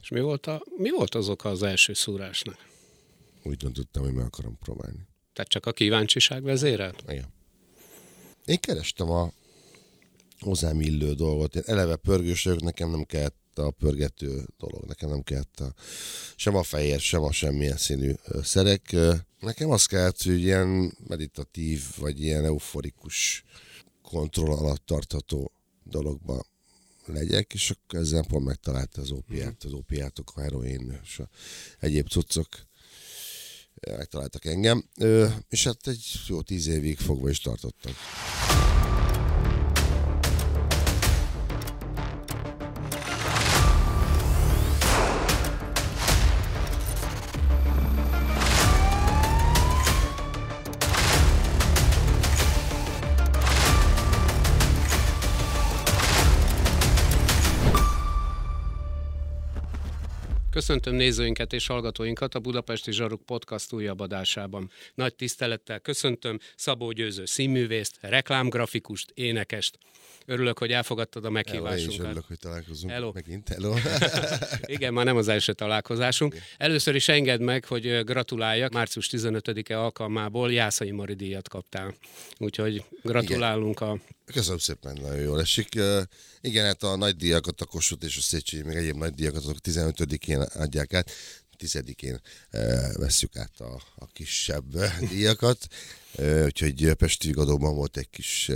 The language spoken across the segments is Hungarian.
És mi volt, a, mi volt az oka az első szúrásnak? Úgy döntöttem, hogy meg akarom próbálni. Tehát csak a kíváncsiság vezérelt? Igen. Én kerestem a hozzám illő dolgot. Én eleve pörgős vagyok, nekem nem kellett a pörgető dolog, nekem nem kellett a, sem a fehér, sem a semmilyen színű szerek. Nekem az kellett, hogy ilyen meditatív, vagy ilyen euforikus kontroll alatt tartható dologba legyek, és akkor ezzel pont megtalálta az ópiát, az ópiátok, a heroin és a egyéb cuccok megtaláltak engem, és hát egy jó tíz évig fogva is tartottam. Köszöntöm nézőinket és hallgatóinkat a Budapesti Zsaruk Podcast újabb adásában. Nagy tisztelettel köszöntöm Szabó Győző színművészt, reklámgrafikust, énekest. Örülök, hogy elfogadtad a meghívásunkat. Hello, én örülök, hogy találkozunk Hello. megint. Hello. Igen, már nem az első találkozásunk. Először is engedd meg, hogy gratuláljak. Március 15-e alkalmából Jászai Mari díjat kaptál. Úgyhogy gratulálunk Igen. a Köszönöm szépen, nagyon jól esik. Igen, hát a nagy díjakat, a Kossuth és a Széchenyi, meg egyéb nagy díjakat azok 15-én adják át, 10-én uh, vesszük át a, a kisebb díjakat, uh, úgyhogy Pesti Gadóban volt egy kis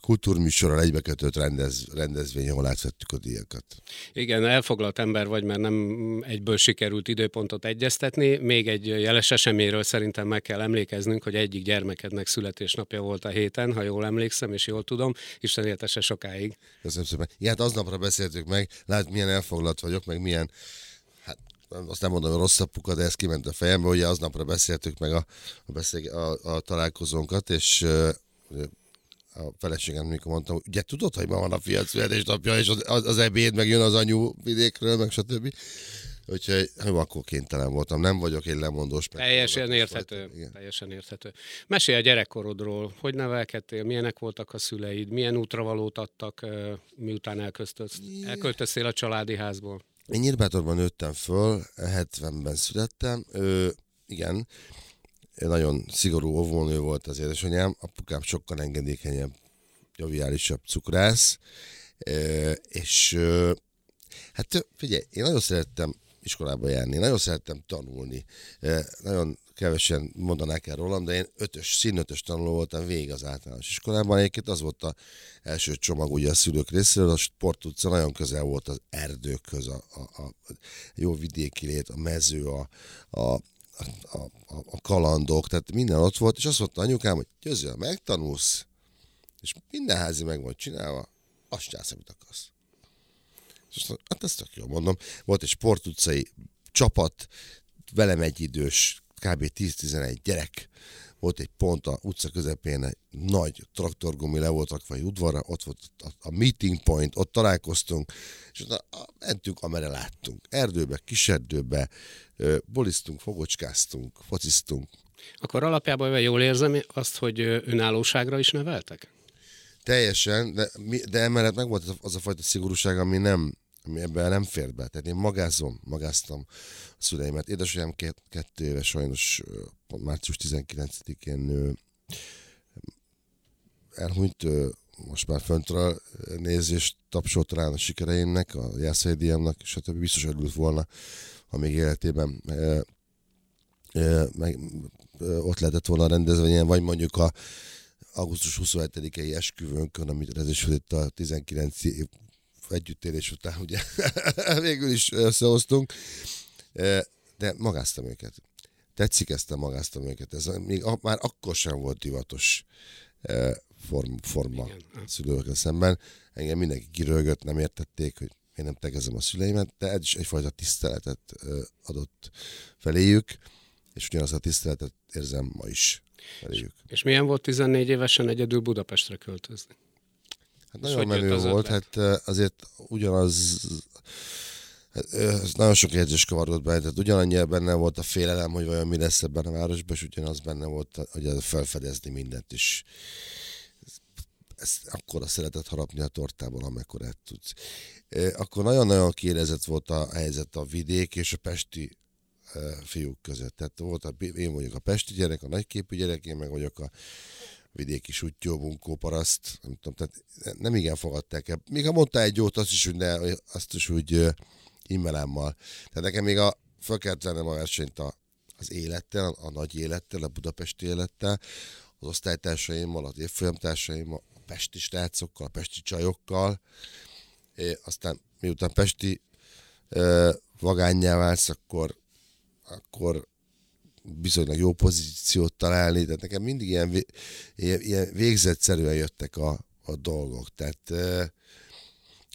kultúrműsorral egybekötött rendez, rendezvény, ahol átvettük a díjakat. Igen, elfoglalt ember vagy, mert nem egyből sikerült időpontot egyeztetni. Még egy jeles eseményről szerintem meg kell emlékeznünk, hogy egyik gyermekednek születésnapja volt a héten, ha jól emlékszem és jól tudom. Isten éltese sokáig. Köszönöm szépen. Igen, hát aznapra beszéltük meg, lát milyen elfoglalt vagyok, meg milyen hát azt nem mondom, hogy rosszabb puka, de ez kiment a fejembe, ugye aznapra beszéltük meg a, a, beszél, a, a találkozónkat, és a feleségem, mikor mondtam, ugye tudod, hogy ma van a fiat születésnapja, és az, az, az ebéd, meg jön az anyu vidékről, meg stb. Úgyhogy hát akkor kénytelen voltam, nem vagyok egy lemondós. Teljesen érthető, teljesen érthető. Mesélj a gyerekkorodról, hogy nevelkedtél, milyenek voltak a szüleid, milyen útravalót adtak, miután elköltöztél a családi házból? Én Nyírbátorban nőttem föl, 70-ben születtem, Ö, igen, nagyon szigorú óvónő volt az édesanyám, apukám sokkal engedékenyebb, joviálisabb cukrász, és hát figyelj, én nagyon szerettem iskolába járni, nagyon szerettem tanulni, nagyon kevesen mondanák el rólam, de én ötös, színötös tanuló voltam végig az általános iskolában. Egyébként az volt az első csomag ugye a szülők részéről, a sport utca nagyon közel volt az erdőkhöz, a, a, a jó vidéki lét, a mező, a, a, a, a, a kalandok, tehát minden ott volt, és azt mondta anyukám, hogy győzően megtanulsz, és minden házi meg volt csinálva, azt csinálsz, amit akarsz. És azt mondta, hát ezt tök jól mondom. Volt egy sportutcai csapat, velem egy idős, kb. 10-11 gyerek, volt egy pont a utca közepén, egy nagy traktorgumi le volt rakva egy udvarra, ott volt a, a meeting point, ott találkoztunk, és ott mentünk, amerre láttunk. Erdőbe, kiserdőbe, boliztunk, fogocskáztunk, fociztunk. Akkor alapjában jól érzem azt, hogy önállóságra is neveltek? Teljesen, de, de emellett meg volt az a fajta szigorúság, ami nem, ebben nem fér be. Tehát én magázom, magáztam a szüleimet. Édesanyám két, kettő éve sajnos március 19-én elhunyt, most már föntről nézést tapsolt rá a sikereimnek, a Jászai Díjamnak, stb. Biztos örült volna, amíg életében e, e, meg, e, ott lehetett volna a rendezvényen, vagy mondjuk a augusztus 27-i esküvőnkön, amit ez is itt a 19 év együttélés után ugye végül is összehoztunk, de magáztam őket. Tetszik ezt a magáztam őket. Ez még már akkor sem volt divatos form, forma Igen. szülőkkel szemben. Engem mindenki kirölgött, nem értették, hogy én nem tegezem a szüleimet, de ez is egyfajta tiszteletet adott feléjük, és ugyanazt a tiszteletet érzem ma is feléjük. És, és milyen volt 14 évesen egyedül Budapestre költözni? Hát nagyon menő volt, hát azért ugyanaz hát, nagyon sok érzés kavargott benne, tehát ugyanannyi benne volt a félelem, hogy vajon mi lesz ebben a városban, és ugyanaz benne volt, hogy felfedezni mindent is. ezt akkor a szeretett harapni a tortából, amekkor tudsz. Akkor nagyon-nagyon kiélezett volt a helyzet a vidék és a pesti fiúk között. Tehát volt a, én vagyok a pesti gyerek, a nagyképű gyerek, én meg vagyok a vidéki sutyó, bunkó, paraszt, nem tudom, tehát nem igen fogadták el. Még ha mondta egy jót, azt is úgy, ne, azt is úgy immelámmal. Tehát nekem még a, fel kellett vennem a versenyt a, az élettel, a nagy élettel, a budapesti élettel, az osztálytársaimmal, az évfolyamtársaimmal, a pesti srácokkal, a pesti csajokkal. É, aztán miután pesti ö, vagányjá válsz, akkor, akkor bizonylag jó pozíciót találni, tehát nekem mindig ilyen, ilyen, ilyen végzetszerűen jöttek a, a dolgok. Tehát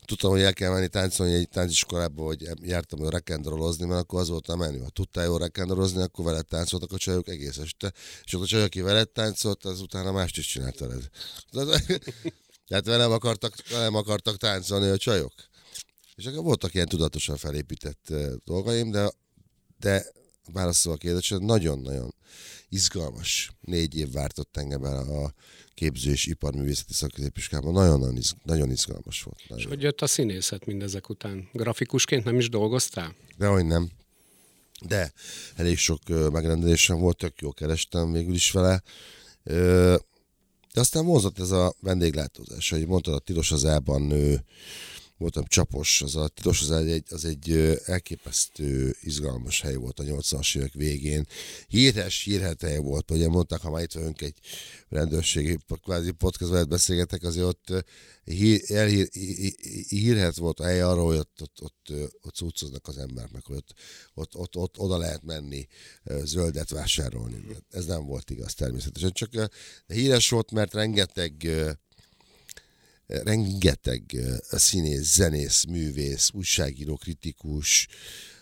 tudtam, hogy el kell menni táncolni egy tánciskolába, hogy jártam hogy rock'n'rollozni, mert akkor az volt a menü. Ha tudtál jól rock'n'rollozni, akkor veled táncoltak a csajok egész este, és ott a csaj, aki veled táncolt, az utána mást is csinált veled. Tehát velem akartak, velem akartak táncolni a csajok. És akkor voltak ilyen tudatosan felépített dolgaim, de, de válaszolva a kérdésre, nagyon-nagyon izgalmas négy év vártott engem el a képző és iparművészeti szakközépiskában. Nagyon, izg, nagyon izgalmas volt. Nagyon. És hogy jött a színészet mindezek után? Grafikusként nem is dolgoztál? Dehogy nem. De elég sok megrendelésem volt, tök jó kerestem végül is vele. De aztán mozott ez a vendéglátózás, hogy mondtad, a Tilos az Ában uh, voltam csapos, az a tilos az egy, az egy elképesztő izgalmas hely volt a 80-as évek végén. Híres, hírhet hely volt, ugye mondták, ha már itt vagyunk egy rendőrségi kvázi podcastban beszélgetek, azért ott hír, elhír, hírhet volt a hely arról, hogy ott, ott, ott, ott cuccoznak az embernek, hogy ott, ott, ott, ott, oda lehet menni zöldet vásárolni. Ez nem volt igaz természetesen, csak híres volt, mert rengeteg rengeteg színész, zenész, művész, újságíró, kritikus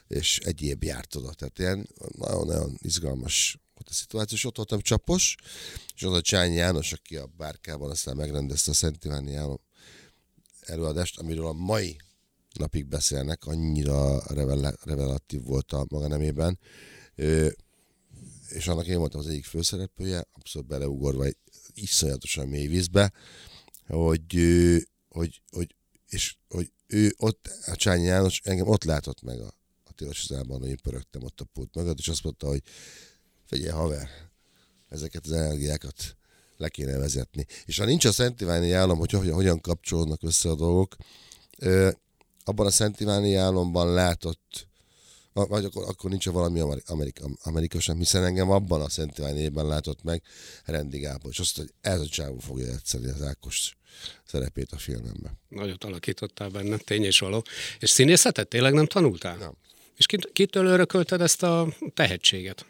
és egyéb járt oda. Tehát ilyen nagyon-nagyon izgalmas volt a szituáció, és ott voltam Csapos, és az a Csányi János, aki a bárkában aztán megrendezte a Szent Iváni előadást, amiről a mai napig beszélnek, annyira revelatív volt a maga nemében, és annak én voltam az egyik főszereplője, abszolút beleugorva egy iszonyatosan mély vízbe, hogy, hogy, hogy, és, hogy ő ott, a Csányi János engem ott látott meg a, a Tilosizában, hogy én pörögtem ott a pult mögött, és azt mondta, hogy figyelj haver, ezeket az energiákat le kéne vezetni. És ha nincs a Szent Iváni állam, hogy hogyan, kapcsolódnak össze a dolgok, abban a Szent Iváni államban látott vagy akkor, akkor nincs valami Amerika, Amerika sem, hiszen engem abban a Szent évben látott meg Rendi Gábor, és azt, hogy ez a csávó fogja játszani az Ákos szerepét a filmemben. Nagyot alakítottál benne, tény és való. És színészetet tényleg nem tanultál? Nem. És kit, kitől örökölted ezt a tehetséget?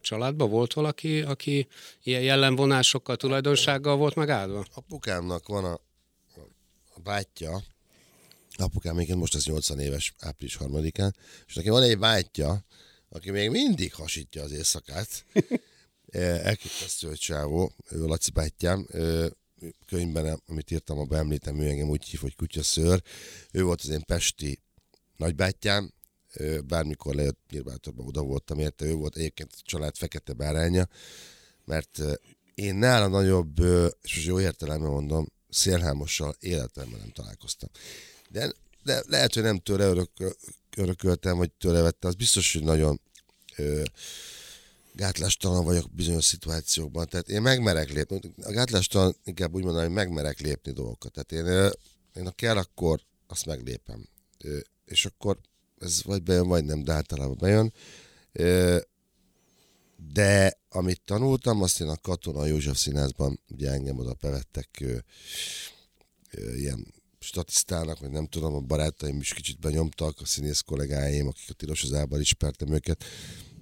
Családban volt valaki, aki ilyen jellemvonásokkal, tulajdonsággal volt megáldva? Apukámnak van a, a bátyja, apukám még most az 80 éves április harmadikán, és neki van egy bátyja, aki még mindig hasítja az éjszakát. Elképesztő, hogy csávó, ő Laci bátyám, könyvben, amit írtam, a beemlítem, ő engem úgy hív, hogy kutyaszőr. Ő volt az én pesti nagybátyám, bármikor lejött nyilvántorban oda voltam érte, ő volt egyébként a család fekete báránya, mert én nála nagyobb, és most jó értelemben mondom, szélhámossal életemben nem találkoztam. De, de lehet, hogy nem tőle örök, örököltem, vagy tőle vette, az biztos, hogy nagyon ö, gátlástalan vagyok bizonyos szituációkban. Tehát én megmerek lépni. A gátlástalan inkább úgy mondom, hogy megmerek lépni dolgokat. Tehát én, én ha kell, akkor azt meglépem. És akkor ez vagy bejön, vagy nem, de általában bejön. De amit tanultam, azt én a Katona József Színházban, ugye engem oda bevettek ilyen statisztának, vagy nem tudom, a barátaim is kicsit benyomtak, a színész kollégáim, akik a Tilosozában ismertem őket.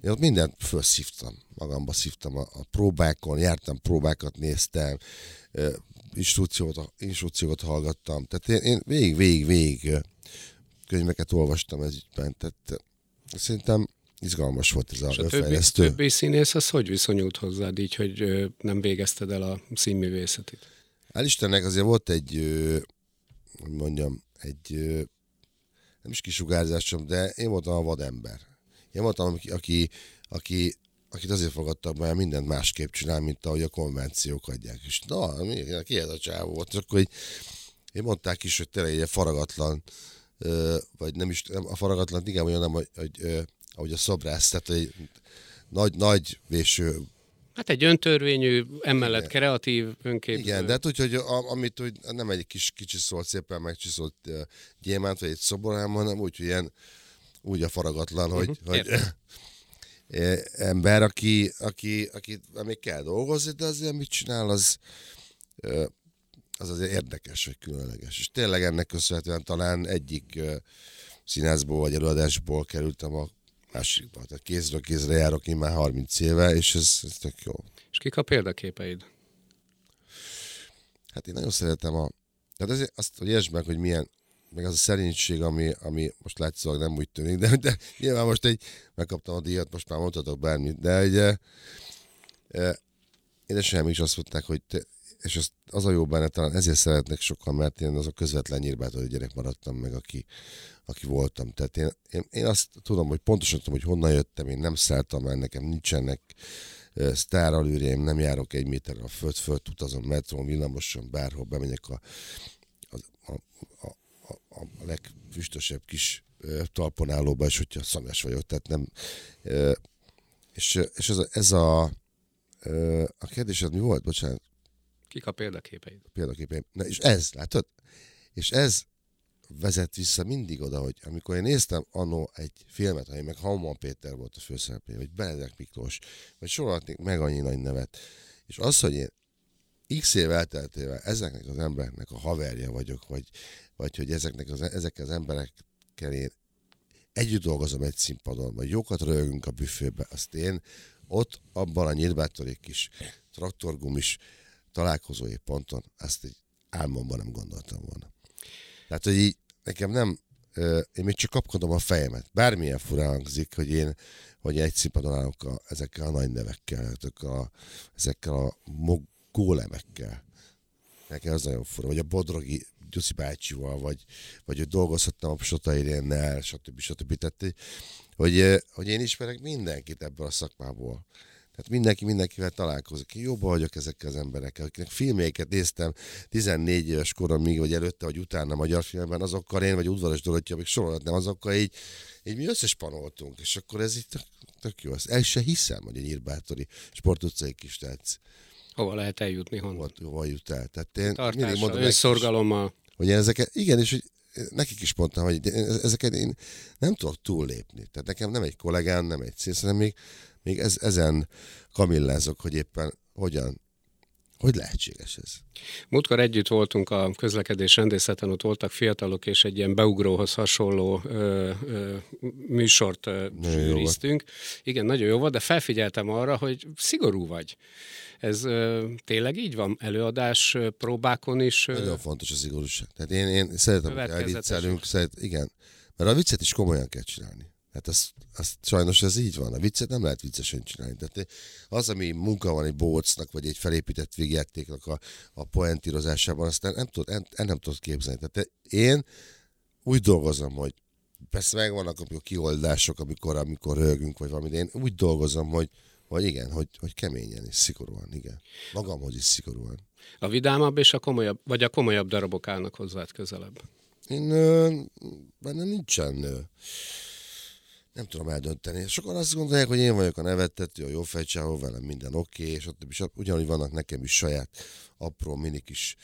Én ott mindent felszívtam, magamba szívtam a, a próbákon, jártam próbákat, néztem, instrukciót, instrukciót hallgattam. Tehát én, én végig, végig, végig könyveket olvastam ez ügyben. Tehát szerintem izgalmas volt ez a, És a többi, többi színész az hogy viszonyult hozzád így, hogy nem végezted el a színművészetit? Hál' Istennek azért volt egy hogy mondjam, egy nem is kisugárzásom, de én voltam a vadember. Én voltam, aki, aki, aki akit azért fogadtak be, mindent másképp csinál, mint ahogy a konvenciók adják. És na, mi, ki ez a csávó volt? És akkor így, én mondták is, hogy tényleg egy faragatlan, vagy nem is, nem, a faragatlan, igen, olyan nem, hogy, hogy ahogy a szobrász, tehát egy nagy, nagy véső Hát egy öntörvényű, emellett Igen. kreatív önképző. Igen, de hát úgy, hogy a, amit hogy nem egy kis kicsiszólt, szépen megcsiszolt gyémánt, vagy egy szobor, hanem úgy, hogy ilyen úgy a faragatlan, uh-huh. hogy, hogy ember, aki, aki, aki még kell dolgozni, de azért mit csinál, az, az azért érdekes, vagy különleges. És tényleg ennek köszönhetően talán egyik színházból vagy előadásból kerültem a másikba. Tehát kézről kézre járok én már 30 éve, és ez, ez tök jó. És kik a példaképeid? Hát én nagyon szeretem a... Tehát ezért azt, hogy értsd meg, hogy milyen, meg az a szerénység, ami, ami most látszólag nem úgy tűnik, de, de nyilván most egy, megkaptam a díjat, most már mondhatok bármit, de ugye, e, édesanyám is azt mondták, hogy te, és az, az a jó benne, talán ezért szeretnek sokan, mert én az a közvetlen nyírbátor gyerek maradtam meg, aki, aki voltam. Tehát én, én, én azt tudom, hogy pontosan tudom, hogy honnan jöttem, én nem szálltam el, nekem nincsenek uh, sztáralűrém, nem járok egy méterre a föld fölött, utazom metrón, villamoson, bárhol bemegyek a, a, a, a, a, a legfüstösebb kis uh, talponállóba, és hogyha szamjas vagyok, tehát nem... És, és ez a, ez a, a kérdésed mi volt? Bocsánat. Kik a példaképeid? A példaképeid. Na és ez, látod? És ez vezet vissza mindig oda, hogy amikor én néztem annó egy filmet, ami meg Hauman Péter volt a főszereplő, vagy Benedek Miklós, vagy sorolhatnék meg annyi nagy nevet, és az, hogy én x év elteltével ezeknek az embereknek a haverja vagyok, vagy, vagy hogy ezeknek az, ezekkel az emberekkel én együtt dolgozom egy színpadon, vagy jókat rögünk a büfébe, azt én ott abban a nyírbátori kis traktorgumis találkozói ponton, azt egy álmomban nem gondoltam volna. Tehát, hogy így nekem nem, én még csak kapkodom a fejemet. Bármilyen fura hangzik, hogy én, hogy egy színpadon állok a, ezekkel a nagy nevekkel, a, ezekkel a gólemekkel. Nekem az nagyon fura. Vagy a Bodrogi Gyuszi bácsival, vagy, vagy hogy dolgozhattam a Sota Irénnel, stb. stb. Tehát, hogy, hogy én ismerek mindenkit ebből a szakmából. Tehát mindenki mindenkivel találkozik. Én jobban vagyok ezekkel az emberekkel, akiknek filmjeiket néztem 14 éves koromig, vagy előtte, vagy utána magyar filmben, azokkal én, vagy udvaros Dorottya, még sorolhatnám, azokkal így, így mi összespanoltunk, és akkor ez így tök, tök jó. Ezt el se hiszem, hogy egy Nyírbátori sportutcai kis tetsz. Hova lehet eljutni, honnan? Hova, hova jut el? Tehát én Tartással, önszorgalommal. Hogy én ezeket, igen, és hogy nekik is mondtam, hogy ezeket én nem tudok túllépni. Tehát nekem nem egy kollégám, nem egy színész, hanem még még ez, ezen kamillázok, hogy éppen hogyan hogy lehetséges ez? Múltkor együtt voltunk a közlekedés rendészeten, ott voltak fiatalok, és egy ilyen beugróhoz hasonló ö, ö, műsort zsűriztünk. Igen, nagyon jó volt, de felfigyeltem arra, hogy szigorú vagy. Ez ö, tényleg így van? Előadás próbákon is? Ö... Nagyon fontos a szigorúság. Tehát én, én szeretem, hogy viccelünk, szeret, igen. Mert a viccet is komolyan kell csinálni. Hát az, az, sajnos ez így van. A viccet nem lehet viccesen csinálni. Tehát az, ami munka van egy bócnak, vagy egy felépített végjátéknak a, a poentírozásában, azt nem, nem, tud, nem, nem tudod képzelni. Tehát én úgy dolgozom, hogy persze megvannak a kioldások, amikor, amikor rögünk, vagy valami, de én úgy dolgozom, hogy, hogy igen, hogy, hogy keményen és szigorúan, igen. Magamhoz is szigorúan. A vidámabb és a komolyabb, vagy a komolyabb darabok állnak hozzád közelebb? Én ö, benne nincsen ö, nem tudom eldönteni. Sokan azt gondolják, hogy én vagyok a nevettető, a jó fejcsáó, velem minden oké, okay, és ott is ugyanúgy vannak nekem is saját apró, mini kis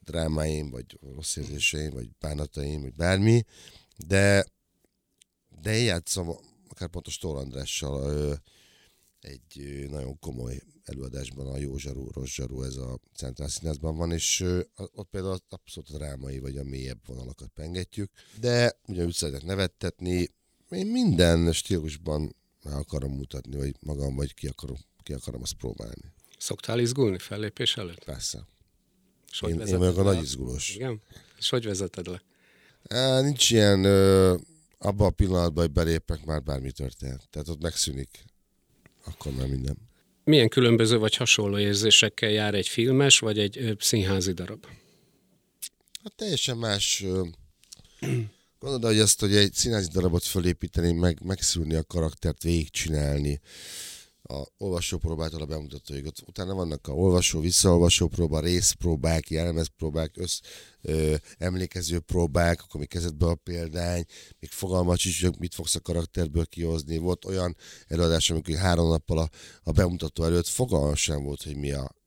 drámáim, vagy rossz érzéseim, vagy bánataim, vagy bármi, de, de én játszom, akár pont a Stól Andrással egy nagyon komoly előadásban a Jó Zsarú, Rossz Zsarú, ez a Centrál Színházban van, és ott például abszolút drámai vagy a mélyebb vonalakat pengetjük, de ugye úgy szeretek nevettetni, én minden stílusban meg akarom mutatni, hogy magam vagy ki akarom, ki akarom azt próbálni. Szoktál izgulni fellépés előtt? Persze. És én, én vagyok a nagy izgulós. Igen? És hogy vezeted le? É, nincs ilyen, ö, abban a pillanatban, hogy belépek, már bármi történt. Tehát ott megszűnik. Akkor már minden. Milyen különböző vagy hasonló érzésekkel jár egy filmes, vagy egy ö, színházi darab? Hát teljesen más ö, Gondolod, hogy ezt, hogy egy színházi darabot fölépíteni, meg, megszűrni a karaktert, végigcsinálni, a olvasópróbától a bemutatóig. Utána vannak a olvasó, visszaolvasó próba, részpróbák, jelmezpróbák, össz, ö, emlékező próbák, akkor még kezedbe a példány, még fogalmat is, hogy mit fogsz a karakterből kihozni. Volt olyan előadás, amikor három nappal a, a bemutató előtt fogalmam sem volt, hogy mi a,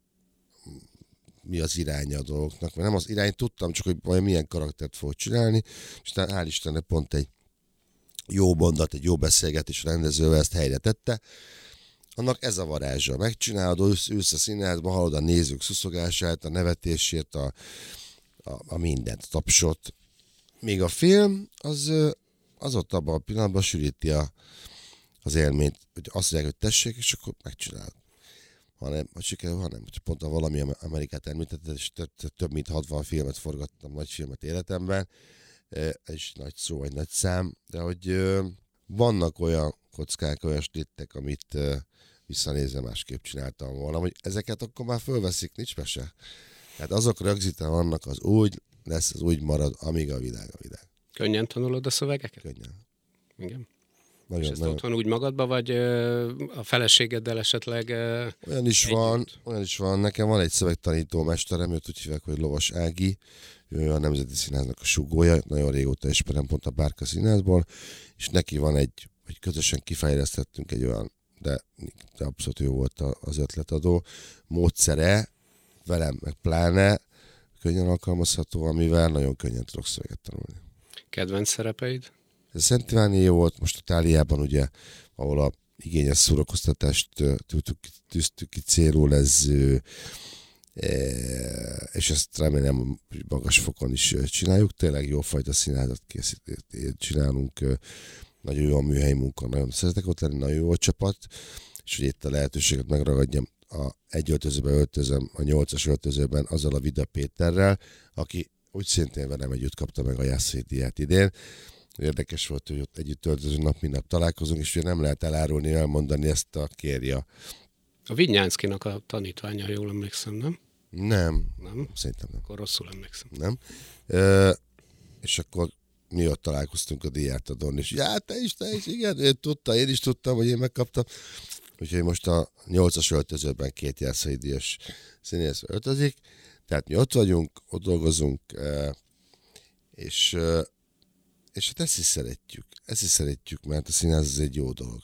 mi az iránya a dolgoknak, mert nem az irányt tudtam, csak hogy majd milyen karaktert fog csinálni, és hál' Istennek pont egy jó mondat, egy jó beszélgetés rendezővel ezt helyre tette, annak ez a varázsa. Megcsinálod, ülsz, ülsz a színházban, hallod a nézők szuszogását, a nevetését, a, a, a mindent, a tapsot. Még a film, az, az ott abban a pillanatban sűríti a, az élményt, hogy azt mondják, hogy tessék, és akkor megcsinálod. Hanem, hogy sikerül, hanem, hogy pont a valami Amerikát említetted, és több, több mint 60 filmet forgattam, nagy filmet életemben, és nagy szó, vagy nagy szám, de hogy vannak olyan kockák, olyan slittek, amit visszanézve másképp csináltam volna, hogy ezeket akkor már fölveszik, nincs mese. Tehát azok rögzítve vannak, az úgy lesz, az úgy marad, amíg a világ a világ. Könnyen tanulod a szövegeket? Könnyen. Igen. Nagyon, És ezt nagyon... otthon úgy magadba, vagy a feleségeddel esetleg Olyan is van, olyan is van. Nekem van egy szövegtanító mesterem, őt úgy hívják, hogy Lovas Ági, ő a Nemzeti Színháznak a sugója, nagyon régóta ismerem pont a Bárka Színházból, és neki van egy, hogy közösen kifejlesztettünk egy olyan de, de abszolút jó volt az ötletadó módszere, velem meg pláne könnyen alkalmazható, amivel nagyon könnyen tudok szöveget tanulni. Kedvenc szerepeid? Ez Szent Iványi volt, most a Táliában ugye, ahol a igényes szórakoztatást tűztük, ki célul, ez és ezt remélem, magas fokon is csináljuk. Tényleg jó fajta színházat készít, csinálunk, nagyon jó a műhelyi munka, nagyon szeretek ott lenni, nagyon jó a csapat, és hogy itt a lehetőséget megragadjam, a egy öltözőben öltözöm, a nyolcas öltözőben azzal a Vida Péterrel, aki úgy szintén velem együtt kapta meg a Jászai díját idén. Érdekes volt, hogy ott együtt öltöző nap, mint nap találkozunk, és ugye nem lehet elárulni, elmondani ezt a kérja. A Vinyánszkinak a tanítványa, jól emlékszem, nem? Nem. Nem? Szerintem nem. Akkor rosszul emlékszem. Nem. Ö, és akkor mi ott találkoztunk a díjátadón, és já, te is, te is, igen, ő tudta, én is tudtam, hogy én megkaptam. Úgyhogy most a nyolcas öltözőben két jászai díjas színész öltözik, tehát mi ott vagyunk, ott dolgozunk, és, és hát ezt is szeretjük. Ezt is szeretjük, mert a színház az egy jó dolog.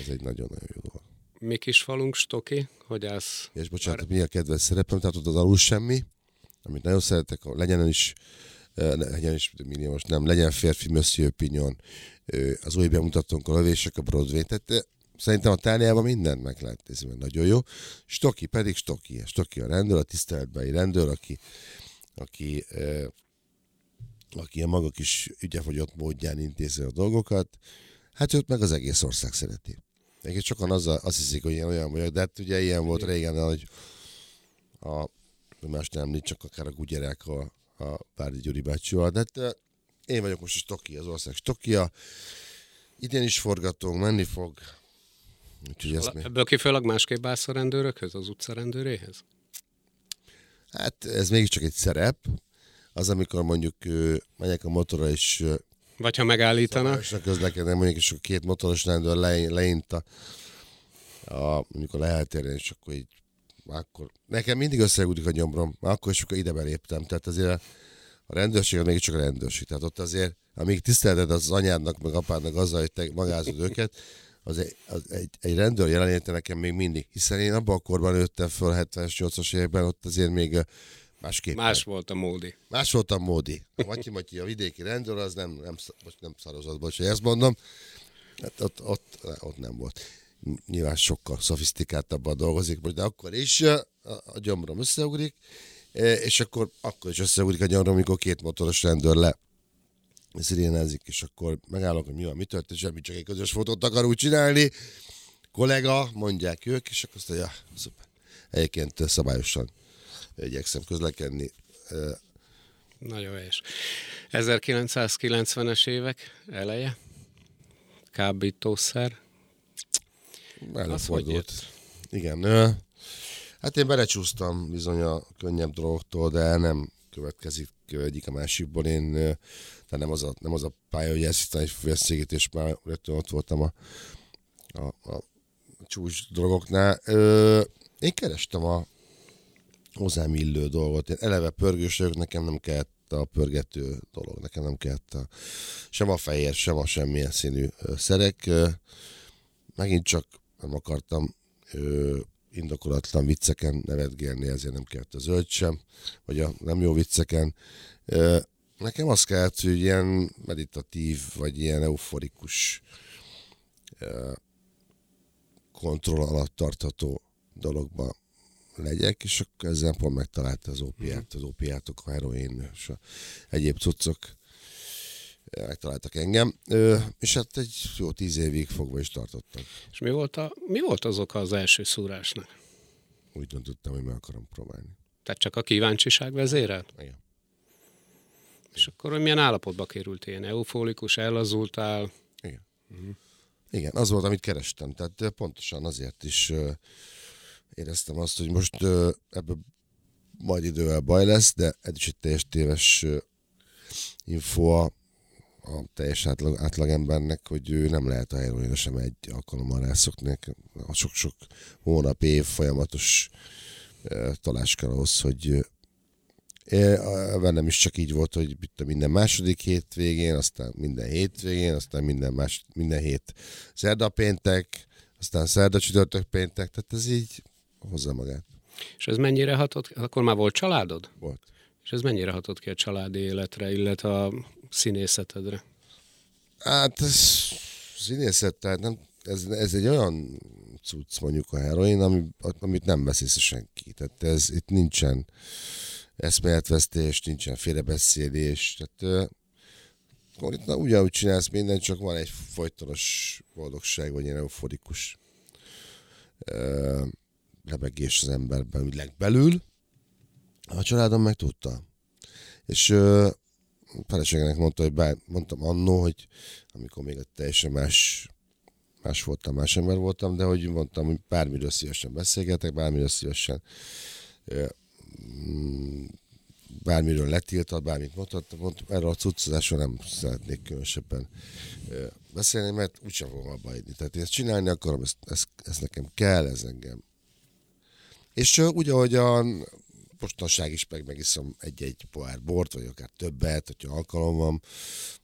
Ez egy nagyon-nagyon jó dolog. Mi kis falunk, Stoki, hogy állsz? És bocsánat, mi a kedves szerepem, tehát ott az alul semmi, amit nagyon szeretek, legyen is legyen is milliós, nem, legyen férfi Monsieur Pignon, az új bemutatónk a lövések a Broadway, tehát szerintem a tániában mindent meg lehet nézni, nagyon jó. Stoki pedig Stoki, Stoki a rendőr, a tiszteletbeli rendőr, aki, aki, aki a maga kis ügyefogyott módján intézi a dolgokat, hát őt meg az egész ország szereti. Egyébként sokan azzal, azt hiszik, hogy ilyen olyan vagyok, de hát ugye ilyen volt régen, hogy a, más nem, csak akár a gugyerek, a, a Párdi Gyuri bácsival, de hát, én vagyok most a Stoki, az ország Stokia. Idén is forgatunk, menni fog. Úgyhogy ezt mi... Ebből kifolyólag másképp állsz a rendőrökhöz, az utca rendőréhez? Hát ez mégiscsak egy szerep. Az, amikor mondjuk megyek a motorra, és vagy ha megállítanak. És közlekednek, mondjuk, és a két motoros rendőr le, leint a, a, mondjuk a leheltéren, és akkor így akkor nekem mindig összeúdik a nyomrom, akkor is, akkor ide beléptem. Tehát azért a rendőrség még csak a rendőrség. Tehát ott azért, amíg tisztelted az anyádnak, meg apádnak azzal, hogy te magázod őket, az egy, az egy, egy rendőr jelenléte nekem még mindig. Hiszen én abban a korban nőttem föl 70-es, 80-as években, ott azért még másképp. Más volt a módi. Más volt a módi. A Matyi Matyi, a vidéki rendőr, az nem, nem, most nem szarozott, bocs, hogy ezt mondom. Hát ott, ott, ott nem volt nyilván sokkal szofisztikáltabban dolgozik most, de akkor is a, a gyomrom összeugrik, és akkor, akkor is összeugrik a gyomrom, amikor két motoros rendőr le szirénázik, és akkor megállok, hogy mi van, mi történt, semmi, csak egy közös fotót akar úgy csinálni, kollega, mondják ők, és akkor azt mondja, ja, szuper. Egyébként szabályosan igyekszem közlekedni. Nagyon helyes. 1990-es évek eleje, kábítószer, Előfordult. Igen. Hát én belecsúsztam bizony a könnyebb dolgoktól, de nem következik egyik a másikból. Én de nem az a, nem az a pálya, hogy elszítem egy félszégét, és már rögtön ott voltam a, a, a csúcs dolgoknál. Ö, én kerestem a hozzám illő dolgot. Én eleve pörgős vagyok, nekem nem kellett a pörgető dolog, nekem nem kellett a, sem a fehér, sem a semmilyen színű szerek. Megint csak nem akartam ö, indokolatlan vicceken nevetgélni, ezért nem kellett a zöld sem, vagy a nem jó vicceken. Ö, nekem az kellett, hogy ilyen meditatív, vagy ilyen euforikus ö, kontroll alatt tartható dologba legyek, és akkor ezzel pont megtalálta az ópiát, az ópiátok, a heroin és a egyéb cuccok megtaláltak engem, és hát egy jó tíz évig fogva is tartottak. És mi volt, a, mi volt az oka az első szúrásnak? Úgy döntöttem, hogy meg akarom próbálni. Tehát csak a kíváncsiság vezérel? Igen. És akkor hogy milyen állapotba került ilyen eufólikus, ellazultál? Igen. Uh-huh. Igen, az volt, amit kerestem. Tehát pontosan azért is éreztem azt, hogy most ebből majd idővel baj lesz, de ez is egy teljes téves info a, a teljes átlag, átlagembernek, hogy ő nem lehet a heroinra sem egy alkalommal rászokni. A sok-sok hónap, év folyamatos talás kell ahhoz, hogy velem is csak így volt, hogy minden második hétvégén, aztán minden hétvégén, aztán minden, más, minden hét szerda péntek, aztán szerda csütörtök péntek, tehát ez így hozza magát. És ez mennyire hatott, akkor már volt családod? Volt. És ez mennyire hatott ki a családi életre, illetve a színészetedre? Hát ez színészet, tehát nem, ez, ez egy olyan cucc mondjuk a heroin, ami, amit nem vesz észre senki. Tehát ez, itt nincsen eszméletvesztés, nincsen félrebeszélés, tehát itt ugyanúgy csinálsz mindent, csak van egy folytonos boldogság, vagy ilyen euforikus lebegés az emberben, úgy legbelül. A családom meg tudta. És uh, feleségenek mondta, hogy bár, mondtam annó, hogy amikor még teljesen más, más voltam, más ember voltam, de hogy mondtam, hogy bármiről szívesen beszélgetek, bármiről szívesen uh, bármiről letiltat, bármit mondhat, mondtam, erről a cuccozásról nem szeretnék különösebben beszélni, mert úgysem fogom abba hagyni. Tehát én ezt csinálni akarom, ezt, ezt, ezt nekem kell, ez engem és úgy, ahogy a mostanság is meg megiszom egy-egy pohár bort, vagy akár többet, hogyha alkalom van,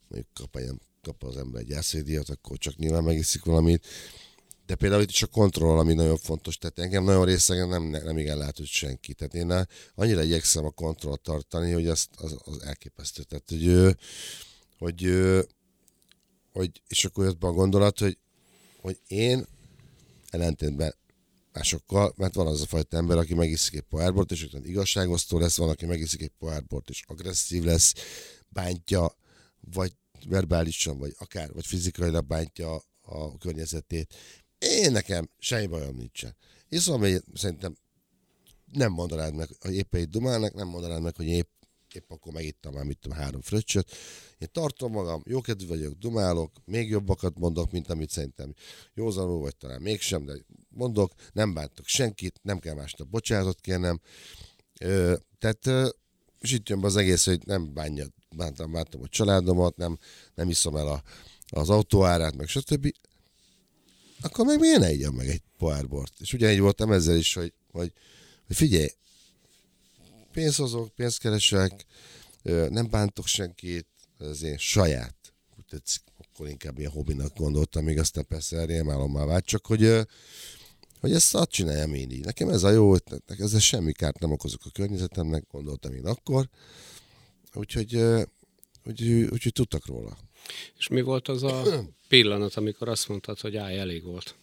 mondjuk kap, egy, kap az ember egy gyászvédiat, akkor csak nyilván megiszik valamit. De például itt is a kontroll, ami nagyon fontos, tehát engem nagyon részegen nem, nem igen látod senki. Tehát én annyira igyekszem a kontrollt tartani, hogy az, az, az elképesztő. Tehát, hogy, hogy, hogy, és akkor jött be a gondolat, hogy, hogy én ellentétben másokkal, mert van az a fajta ember, aki megiszik egy pohárbort, és utána igazságosztó lesz, van, aki megiszik egy pohárbort, és agresszív lesz, bántja, vagy verbálisan, vagy akár, vagy fizikailag bántja a környezetét. Én nekem semmi bajom nincsen. Iszom, hogy szerintem nem mondanád meg, hogy éppen itt dumálnak, nem mondanád meg, hogy épp, épp akkor megittam már, mit tudom, három fröccsöt. Én tartom magam, jókedvű vagyok, dumálok, még jobbakat mondok, mint amit szerintem józanul, vagy talán mégsem, de mondok, nem bántok senkit, nem kell másnak bocsánatot kérnem. Ö, tehát ö, és itt jön be az egész, hogy nem bánja, bántam, bántam a családomat, nem, nem iszom el a, az autóárát, meg stb. Akkor meg miért ne meg egy pohárbort? És ugyanígy voltam ezzel is, hogy, hogy, hogy figyelj, pénzt hozok, pénzt keresek, nem bántok senkit, ez én saját, úgy akkor inkább ilyen hobbinak gondoltam, még aztán persze rémálommal vált, csak hogy hogy ezt azt csináljam én így. Nekem ez a jó ötletnek, ezzel semmi kárt nem okozok a környezetemnek, gondoltam én akkor. Úgyhogy, úgyhogy, úgyhogy tudtak róla. És mi volt az a pillanat, amikor azt mondtad, hogy állj, elég volt?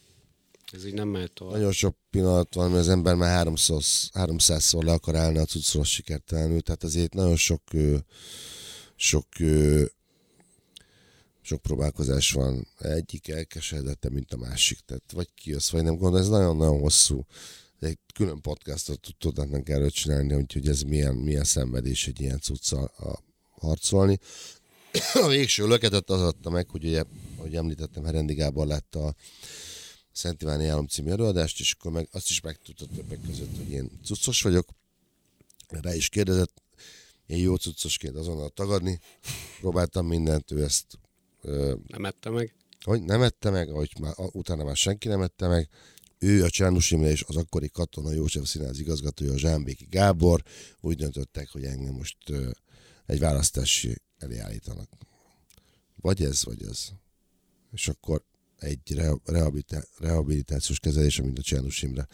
Ez így nem mehet tovább. Nagyon sok pillanat van, mert az ember már 300, 300-szor le akar állni a cuccról sikertelenül, tehát azért nagyon sok, sok sok próbálkozás van, egyik elkeseredette, mint a másik, tehát vagy kijössz, vagy nem gondol, ez nagyon-nagyon hosszú. Egy külön podcastot tudnának erről csinálni, hogy ez milyen, milyen szenvedés egy ilyen cuccal harcolni. A végső löketet az adta meg, hogy ugye, ahogy említettem, Herendi Gábor látta a Szent Iváni Álom című előadást, és akkor meg azt is megtudta többek között, hogy én cuccos vagyok. Rá is kérdezett, én jó cuccosként azonnal tagadni. Próbáltam mindent, ő ezt nem ette meg? Hogy nem ette meg, hogy már, utána már senki nem ette meg. ő, a Csánus Imre és az akkori Katona József Színház igazgatója, a Zsámbéki Gábor úgy döntöttek, hogy engem most ö, egy választási elé állítanak. Vagy ez, vagy ez. És akkor egy rehabilitá- rehabilitációs kezelés, amit a Csánus Imre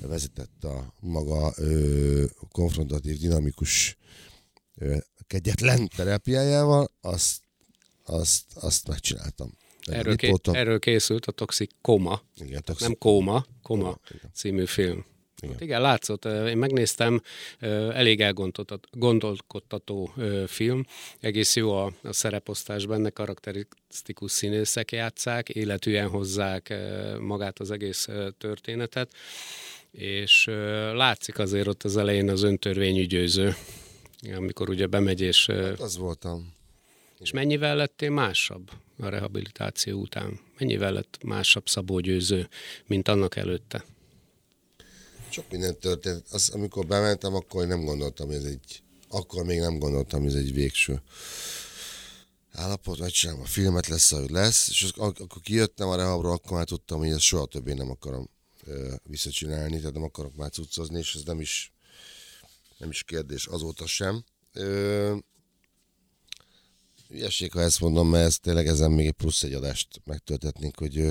vezetett a maga ö, konfrontatív, dinamikus, ö, kegyetlen terápiájával, azt, azt, azt megcsináltam. Erről, ké- erről készült a Toxic Koma. Igen, toxic. Nem Koma, Koma című film. Igen. Hát igen, látszott. Én megnéztem, elég elgondolkodtató film. Egész jó a, a szereposztás benne, karakterisztikus színészek játszák, életűen hozzák magát az egész történetet, és látszik azért ott az elején az öntörvényű győző, amikor ugye bemegy és... Hát az voltam. És mennyivel lettél másabb a rehabilitáció után? Mennyivel lett másabb Szabó Győző, mint annak előtte? Sok minden történt. Az, amikor bementem, akkor nem gondoltam, hogy ez egy, akkor még nem gondoltam, hogy ez egy végső állapot, vagy sem a filmet lesz, ahogy lesz, és az, akkor kijöttem a rehabról, akkor már tudtam, hogy ezt soha többé nem akarom ö, visszacsinálni, tehát nem akarok már cuccozni, és ez nem is, nem is kérdés azóta sem. Ö, Ügyesség, ha ezt mondom, mert ez tényleg ezen még egy plusz egy adást megtöltetnénk, hogy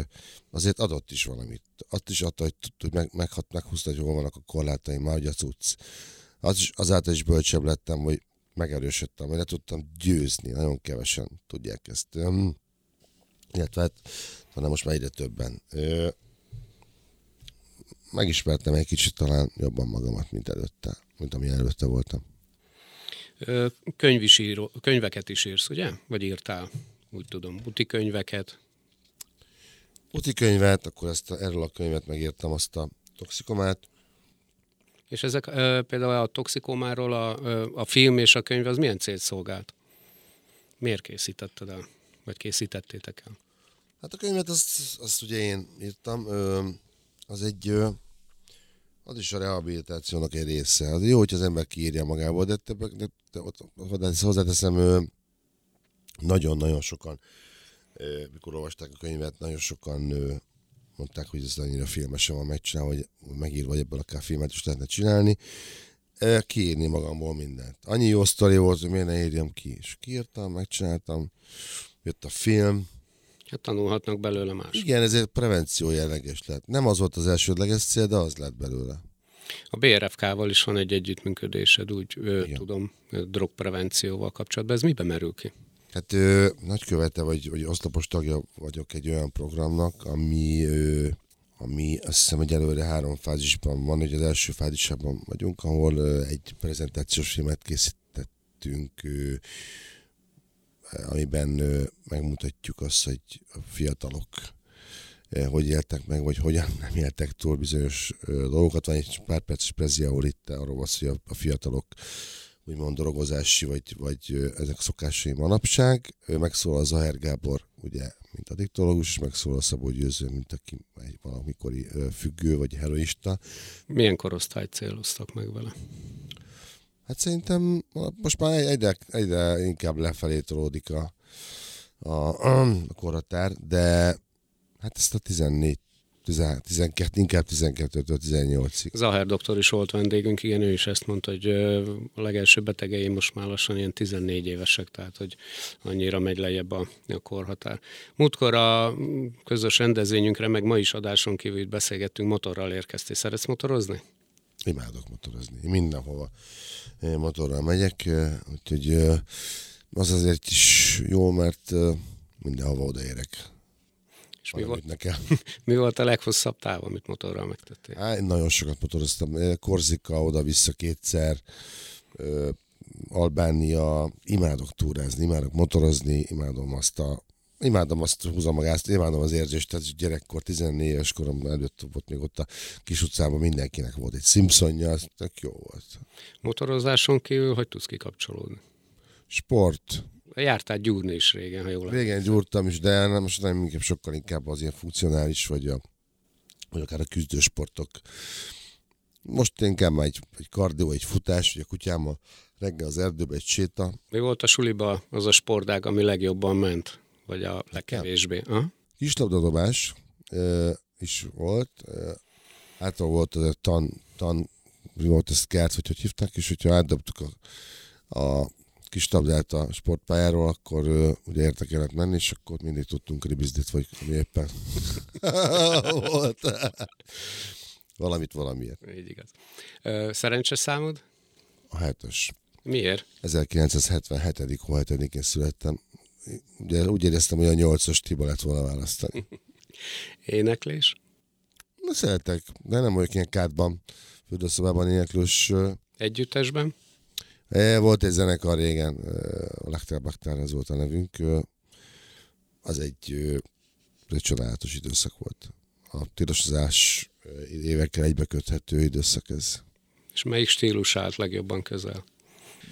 azért adott is valamit. Azt is adta, hogy, hogy meg, meg, meghúzta, hogy hol vannak a korlátaim, már hogy a cucc. Az is, azáltal is bölcsebb lettem, hogy megerősödtem, hogy le tudtam győzni. Nagyon kevesen tudják ezt. Um, illetve hát, hanem most már egyre többen. Ö, megismertem egy kicsit talán jobban magamat, mint előtte, mint amilyen előtte voltam. Könyvisíró, könyveket is írsz, ugye? Vagy írtál? Úgy tudom, buti könyveket. Buti könyvet, akkor ezt a, erről a könyvet megírtam, azt a toxikomát. És ezek például a toxikomáról a, a film és a könyv az milyen célt szolgált? Miért készítetted el? Vagy készítettétek el? Hát a könyvet azt, azt ugye én írtam. Az egy az is a rehabilitációnak egy része. Az jó, hogy az ember kiírja magából, de, te, de, de, de hozzáteszem, nagyon-nagyon sokan, mikor olvasták a könyvet, nagyon sokan mondták, hogy ez annyira filmesen van megcsinálva, hogy megírva, vagy ebből akár filmet is lehetne csinálni. Kiírni magamból mindent. Annyi jó sztori volt, hogy miért ne írjam ki. És kiírtam, megcsináltam, jött a film, Hát tanulhatnak belőle más. Igen, ezért prevenció jelleges lett. Nem az volt az elsődleges cél, de az lett belőle. A BRFK-val is van egy együttműködésed, úgy ö, tudom, drogprevencióval kapcsolatban. Ez miben merül ki? Hát ö, nagykövete vagy, vagy oszlopos tagja vagyok egy olyan programnak, ami, ö, ami azt hiszem, hogy előre három fázisban van, hogy az első fázisában vagyunk, ahol ö, egy prezentációs filmet készítettünk ö, amiben megmutatjuk azt, hogy a fiatalok hogy éltek meg, vagy hogyan nem éltek túl bizonyos dolgokat. Van egy pár perces prezi, ahol itt arról van hogy a fiatalok úgymond dorogozási, vagy, vagy ezek szokásai manapság. Megszólal a Zahár Gábor, ugye, mint a diktológus, és megszólal a Szabó Győző, mint aki egy valamikori függő, vagy heroista. Milyen korosztályt céloztak meg vele? Hát szerintem most már egyre, egyre inkább lefelé tolódik a, a, a korhatár, de hát ezt a 14 12, inkább 12-től 18-ig. Zahár doktor is volt vendégünk, igen, ő is ezt mondta, hogy a legelső betegei most már lassan ilyen 14 évesek, tehát hogy annyira megy lejjebb a, a korhatár. Múltkor a közös rendezvényünkre, meg ma is adáson kívül beszélgettünk, motorral érkeztél. Szeretsz motorozni? Imádok motorozni. Mindenhova motorral megyek, úgyhogy az azért is jó, mert mindenhova odaérek. És mi volt, nekem. mi volt a leghosszabb táv, amit motorral megtettél? Há, nagyon sokat motoroztam. Korzika, oda-vissza kétszer, Albánia, imádok túrázni, imádok motorozni, imádom azt a imádom azt húzom magást, imádom az érzést, tehát gyerekkor, 14 éves korom előtt volt még ott a kis utcában mindenkinek volt egy Simpsonja, tök jó volt. Motorozáson kívül hogy tudsz kikapcsolódni? Sport. Jártál gyúrni is régen, ha jól Régen gyúrtam is, de nem, most nem inkább sokkal inkább az ilyen funkcionális, vagy, a, vagy akár a küzdősportok. Most inkább egy, egy kardió, egy futás, vagy a kutyámmal reggel az erdőbe egy séta. Mi volt a suliba az a sportág, ami legjobban ment? Vagy a legkevésbé? Kislabdadobás, is volt. Általában volt az a tan, tan volt ez kert, vagy hogy hívták, és hogyha átdobtuk a, a kis tabzát a sportpályáról, akkor uh, ugye érte kellett menni, és akkor mindig tudtunk ribizdit, vagy mi éppen volt. Valamit valamiért. Így igaz. Szerencsés számod? A hetes. Miért? 1977. hó 7-én születtem. Ugye úgy éreztem, hogy a nyolcas tiba lett volna választani. Éneklés? Na, szeretek, de nem vagyok ilyen kádban, fürdőszobában éneklős. Együttesben? E, volt egy zenekar régen, a Laktár Baktár, ez volt a nevünk. Az egy, egy csodálatos időszak volt. A tilosozás évekkel egybeköthető időszak ez. És melyik stílus állt legjobban közel?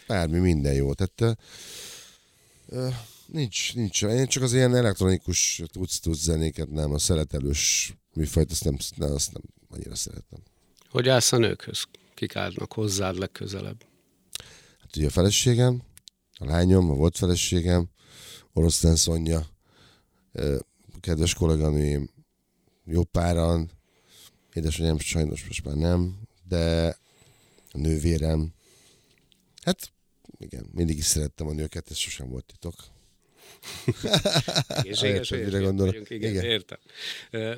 Bármi, minden jó. Tehát nincs, nincs. Én csak az ilyen elektronikus tudsz, zenéket nem, a szeretelős műfajt, azt nem, nem, azt nem annyira szeretem. Hogy állsz a nőkhöz? Kik állnak hozzád legközelebb? Hát ugye a feleségem, a lányom, a volt feleségem, Oroszlán Szonya, kedves kolléganőim, jó páran, édesanyám sajnos most már nem, de a nővérem, hát igen, mindig is szerettem a nőket, ez sosem volt titok. Egészséges vagyunk, igen, igen, értem.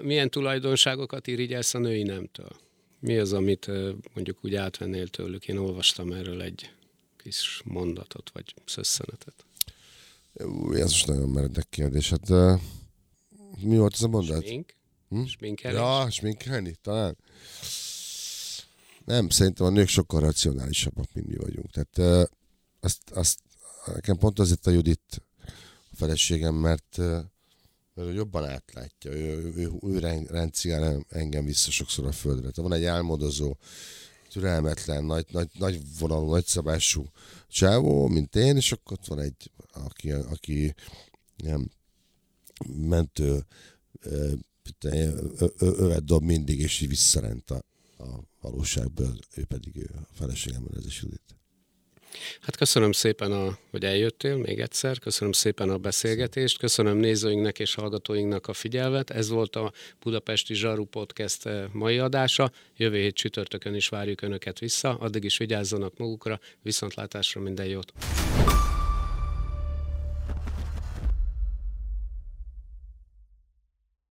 Milyen tulajdonságokat irigyelsz a női nemtől? Mi az, amit mondjuk úgy átvennél tőlük? Én olvastam erről egy kis mondatot, vagy szösszenetet. Ez most nagyon meredek kérdés. Hát, uh, mi volt ez a mondat? Smink? Hm? Sminkelés? Ja, sminkelni, talán. Nem, szerintem a nők sokkal racionálisabbak, mint mi vagyunk. Tehát uh, azt, azt, nekem pont azért a Judit a feleségem, mert, mert jobban átlátja. Ő, ő, ő, ő rendszigál engem vissza sokszor a földre. Tehát van egy álmodozó, türelmetlen, nagy, nagy, nagy vonalú, nagyszabású csávó, mint én, és akkor ott van egy, aki, aki nem mentő övet dob mindig, és így visszarent a, a valóságból, ő pedig ő, a feleségem ez is Judit. Hát köszönöm szépen, a, hogy eljöttél még egyszer, köszönöm szépen a beszélgetést, köszönöm nézőinknek és hallgatóinknak a figyelmet. Ez volt a Budapesti Zsaru Podcast mai adása. Jövő hét csütörtökön is várjuk Önöket vissza, addig is vigyázzanak magukra, viszontlátásra minden jót!